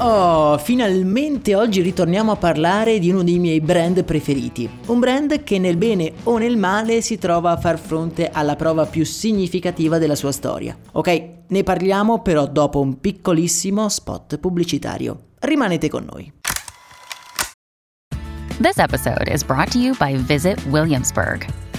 Oh, finalmente oggi ritorniamo a parlare di uno dei miei brand preferiti. Un brand che nel bene o nel male si trova a far fronte alla prova più significativa della sua storia. Ok, ne parliamo però dopo un piccolissimo spot pubblicitario. Rimanete con noi. This episode is brought to you by Visit Williamsburg.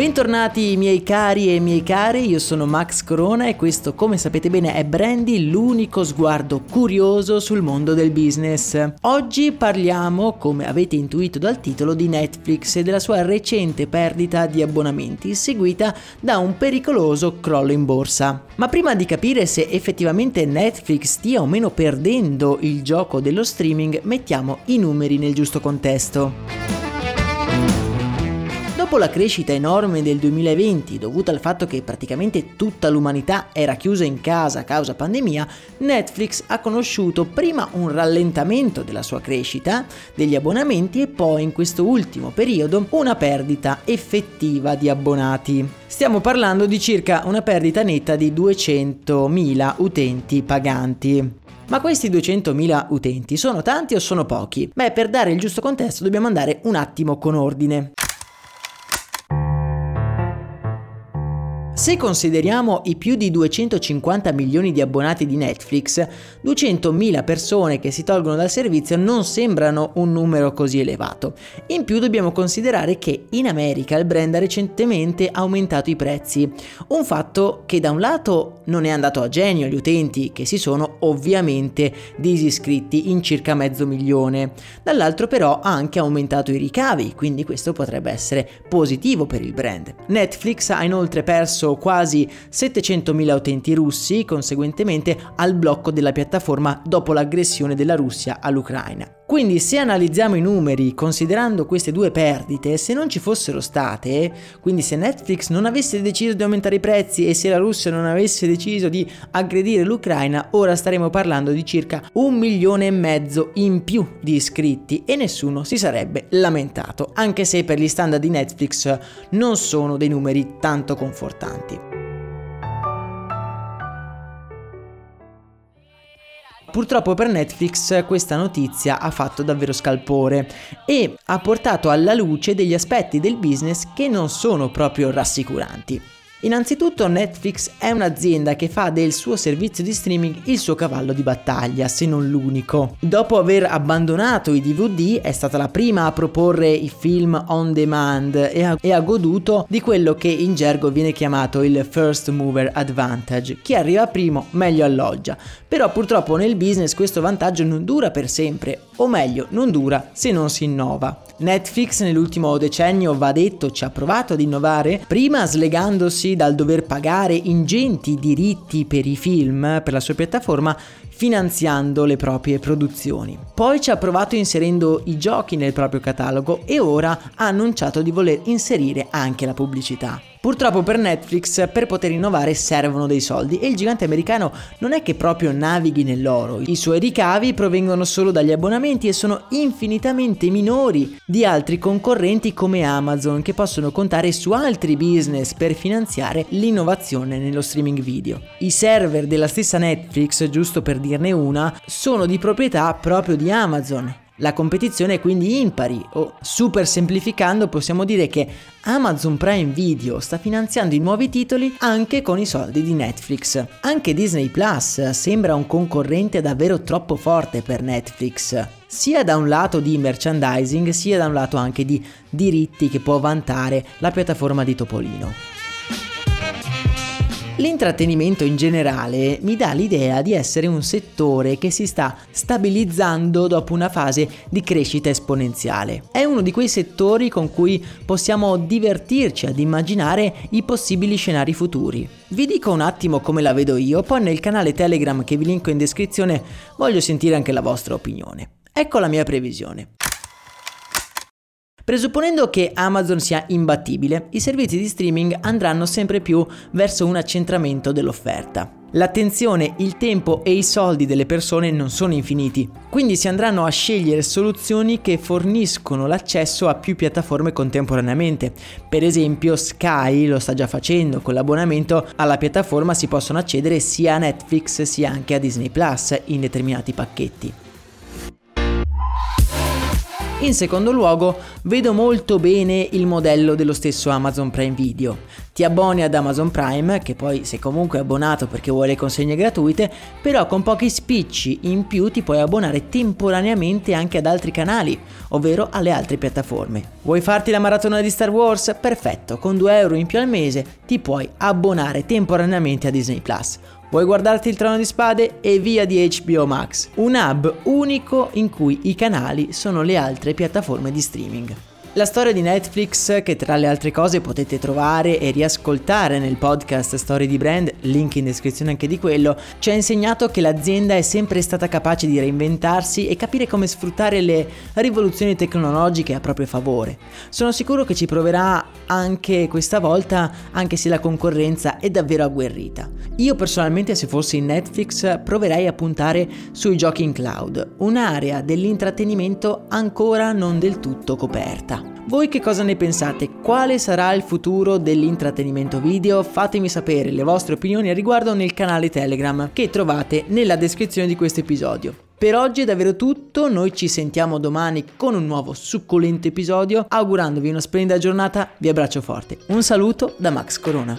Bentornati miei cari e miei cari, io sono Max Corona e questo come sapete bene è Brandy, l'unico sguardo curioso sul mondo del business. Oggi parliamo, come avete intuito dal titolo, di Netflix e della sua recente perdita di abbonamenti seguita da un pericoloso crollo in borsa. Ma prima di capire se effettivamente Netflix stia o meno perdendo il gioco dello streaming, mettiamo i numeri nel giusto contesto. Dopo la crescita enorme del 2020, dovuta al fatto che praticamente tutta l'umanità era chiusa in casa a causa pandemia, Netflix ha conosciuto prima un rallentamento della sua crescita, degli abbonamenti e poi in questo ultimo periodo una perdita effettiva di abbonati. Stiamo parlando di circa una perdita netta di 200.000 utenti paganti. Ma questi 200.000 utenti sono tanti o sono pochi? Beh, per dare il giusto contesto dobbiamo andare un attimo con ordine. Se consideriamo i più di 250 milioni di abbonati di Netflix, 200.000 persone che si tolgono dal servizio non sembrano un numero così elevato. In più dobbiamo considerare che in America il brand ha recentemente aumentato i prezzi, un fatto che da un lato non è andato a genio agli utenti che si sono ovviamente disiscritti in circa mezzo milione, dall'altro però ha anche aumentato i ricavi, quindi questo potrebbe essere positivo per il brand. Netflix ha inoltre perso quasi 700.000 utenti russi, conseguentemente al blocco della piattaforma dopo l'aggressione della Russia all'Ucraina. Quindi se analizziamo i numeri considerando queste due perdite, se non ci fossero state, quindi se Netflix non avesse deciso di aumentare i prezzi e se la Russia non avesse deciso di aggredire l'Ucraina, ora staremo parlando di circa un milione e mezzo in più di iscritti e nessuno si sarebbe lamentato, anche se per gli standard di Netflix non sono dei numeri tanto confortanti. Purtroppo per Netflix questa notizia ha fatto davvero scalpore e ha portato alla luce degli aspetti del business che non sono proprio rassicuranti. Innanzitutto Netflix è un'azienda che fa del suo servizio di streaming il suo cavallo di battaglia, se non l'unico. Dopo aver abbandonato i DVD è stata la prima a proporre i film on demand e ha, e ha goduto di quello che in gergo viene chiamato il first mover advantage. Chi arriva primo meglio alloggia. Però purtroppo nel business questo vantaggio non dura per sempre, o meglio non dura se non si innova. Netflix nell'ultimo decennio, va detto, ci ha provato ad innovare, prima slegandosi dal dover pagare ingenti diritti per i film per la sua piattaforma, finanziando le proprie produzioni. Poi ci ha provato inserendo i giochi nel proprio catalogo e ora ha annunciato di voler inserire anche la pubblicità. Purtroppo per Netflix per poter innovare servono dei soldi e il gigante americano non è che proprio navighi nell'oro, i suoi ricavi provengono solo dagli abbonamenti e sono infinitamente minori di altri concorrenti come Amazon che possono contare su altri business per finanziare l'innovazione nello streaming video. I server della stessa Netflix, giusto per dirne una, sono di proprietà proprio di Amazon la competizione è quindi impari o super semplificando possiamo dire che Amazon Prime Video sta finanziando i nuovi titoli anche con i soldi di Netflix. Anche Disney Plus sembra un concorrente davvero troppo forte per Netflix, sia da un lato di merchandising sia da un lato anche di diritti che può vantare la piattaforma di Topolino. L'intrattenimento in generale mi dà l'idea di essere un settore che si sta stabilizzando dopo una fase di crescita esponenziale. È uno di quei settori con cui possiamo divertirci ad immaginare i possibili scenari futuri. Vi dico un attimo come la vedo io, poi nel canale Telegram che vi linko in descrizione voglio sentire anche la vostra opinione. Ecco la mia previsione. Presupponendo che Amazon sia imbattibile, i servizi di streaming andranno sempre più verso un accentramento dell'offerta. L'attenzione, il tempo e i soldi delle persone non sono infiniti, quindi si andranno a scegliere soluzioni che forniscono l'accesso a più piattaforme contemporaneamente. Per esempio Sky lo sta già facendo, con l'abbonamento alla piattaforma si possono accedere sia a Netflix sia anche a Disney Plus in determinati pacchetti. In secondo luogo, vedo molto bene il modello dello stesso Amazon Prime Video. Ti abboni ad Amazon Prime, che poi sei comunque abbonato perché vuoi le consegne gratuite, però con pochi spicci in più ti puoi abbonare temporaneamente anche ad altri canali, ovvero alle altre piattaforme. Vuoi farti la maratona di Star Wars? Perfetto, con 2 euro in più al mese ti puoi abbonare temporaneamente a Disney Plus Vuoi guardarti il trono di spade e via di HBO Max, un hub unico in cui i canali sono le altre piattaforme di streaming. La storia di Netflix, che tra le altre cose potete trovare e riascoltare nel podcast Story di Brand, link in descrizione anche di quello, ci ha insegnato che l'azienda è sempre stata capace di reinventarsi e capire come sfruttare le rivoluzioni tecnologiche a proprio favore. Sono sicuro che ci proverà anche questa volta, anche se la concorrenza è davvero agguerrita. Io personalmente, se fossi in Netflix, proverei a puntare sui giochi in cloud, un'area dell'intrattenimento ancora non del tutto coperta. Voi che cosa ne pensate? Quale sarà il futuro dell'intrattenimento video? Fatemi sapere le vostre opinioni a riguardo nel canale Telegram che trovate nella descrizione di questo episodio. Per oggi è davvero tutto, noi ci sentiamo domani con un nuovo succulento episodio, augurandovi una splendida giornata, vi abbraccio forte. Un saluto da Max Corona.